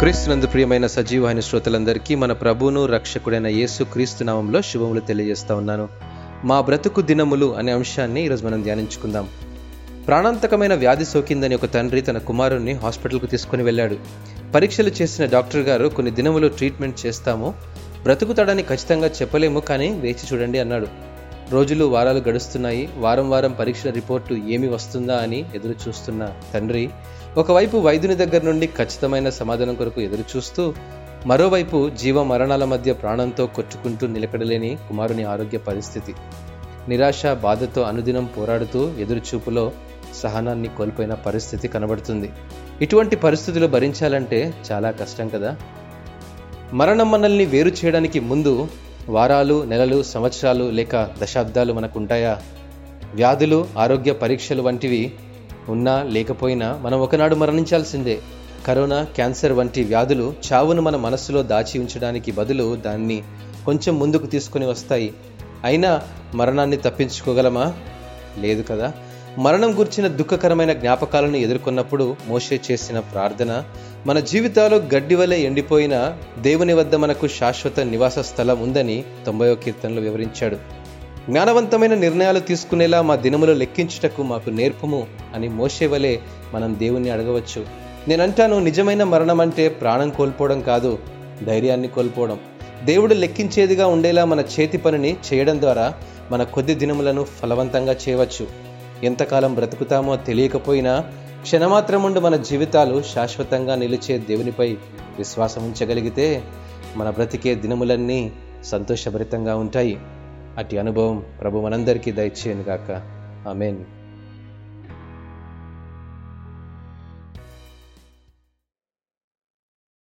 క్రీస్తునందు ప్రియమైన సజీవాహిని శ్రోతలందరికీ మన ప్రభువును రక్షకుడైన యేసు క్రీస్తు నామంలో శుభములు తెలియజేస్తా ఉన్నాను. మా బ్రతుకు దినములు అనే అంశాన్ని ఈరోజు మనం ధ్యానించుకుందాం. ప్రాణాంతకమైన వ్యాధి సోకిందని ఒక తండ్రి తన కుమారుణ్ణి హాస్పిటల్కు తీసుకుని వెళ్ళాడు. పరీక్షలు చేసిన డాక్టర్ గారు కొన్ని దినములు ట్రీట్మెంట్ చేస్తాము బ్రతుకుతాడని ఖచ్చితంగా చెప్పలేము కానీ వేచి చూడండి అన్నాడు. రోజులు వారాలు గడుస్తున్నాయి. వారం వారం పరీక్షల రిపోర్టు ఏమి వస్తుందా అని ఎదురు చూస్తున్న తండ్రి ఒకవైపు వైద్యుని దగ్గర నుండి ఖచ్చితమైన సమాధానం కొరకు ఎదురు చూస్తూ మరోవైపు జీవ మరణాల మధ్య ప్రాణంతో కొట్టుకుంటూ నిలకడలేని కుమారుని ఆరోగ్య పరిస్థితి. నిరాశ బాధతో అనుదినం పోరాడుతూ ఎదురుచూపులో సహనాన్ని కోల్పోయిన పరిస్థితి కనబడుతుంది. ఇటువంటి పరిస్థితులు భరించాలంటే చాలా కష్టం కదా. మరణం మనల్ని వేరు చేయడానికి ముందు వారాలు నెలలు సంవత్సరాలు లేక దశాబ్దాలు మనకుంటాయా? వ్యాధులు ఆరోగ్య పరీక్షలు వంటివి ఉన్నా లేకపోయినా మనం ఒకనాడు మరణించాల్సిందే. కరోనా క్యాన్సర్ వంటి వ్యాధులు చావును మన మనస్సులో దాచి ఉంచడానికి బదులు దాన్ని కొంచెం ముందుకు తీసుకొని వస్తాయి. అయినా మరణాన్ని తప్పించుకోగలమా? లేదు కదా. మరణం గురించిన దుఃఖకరమైన జ్ఞాపకాలను ఎదుర్కొన్నప్పుడు మోషే చేసిన ప్రార్థన మన జీవితాలు గడ్డి వలె ఎండిపోయిన దేవుని వద్ద మనకు శాశ్వత నివాస స్థలం ఉందని తొంభయో కీర్తనలు వివరించాడు. జ్ఞానవంతమైన నిర్ణయాలు తీసుకునేలా మా దినములు లెక్కించుటకు మాకు నేర్పుము అని మోసే వలె మనం దేవుణ్ణి అడగవచ్చు. నేనంటాను నిజమైన మరణం అంటే ప్రాణం కోల్పోవడం కాదు ధైర్యాన్ని కోల్పోవడం. దేవుడు లెక్కించేదిగా ఉండేలా మన చేతి పనిని చేయడం ద్వారా మన కొద్ది దినములను ఫలవంతంగా చేయవచ్చు. ఎంతకాలం బ్రతుకుతామో తెలియకపోయినా క్షణమాత్రముండు మన జీవితాలు శాశ్వతంగా నిలిచే దేవునిపై విశ్వాసం ఉంచగలిగితే మన బ్రతికే దినములన్నీ సంతోషభరితంగా ఉంటాయి. అటు అనుభవం ప్రభు మనందరికీ దయచేయనుగాక. ఆమెన్.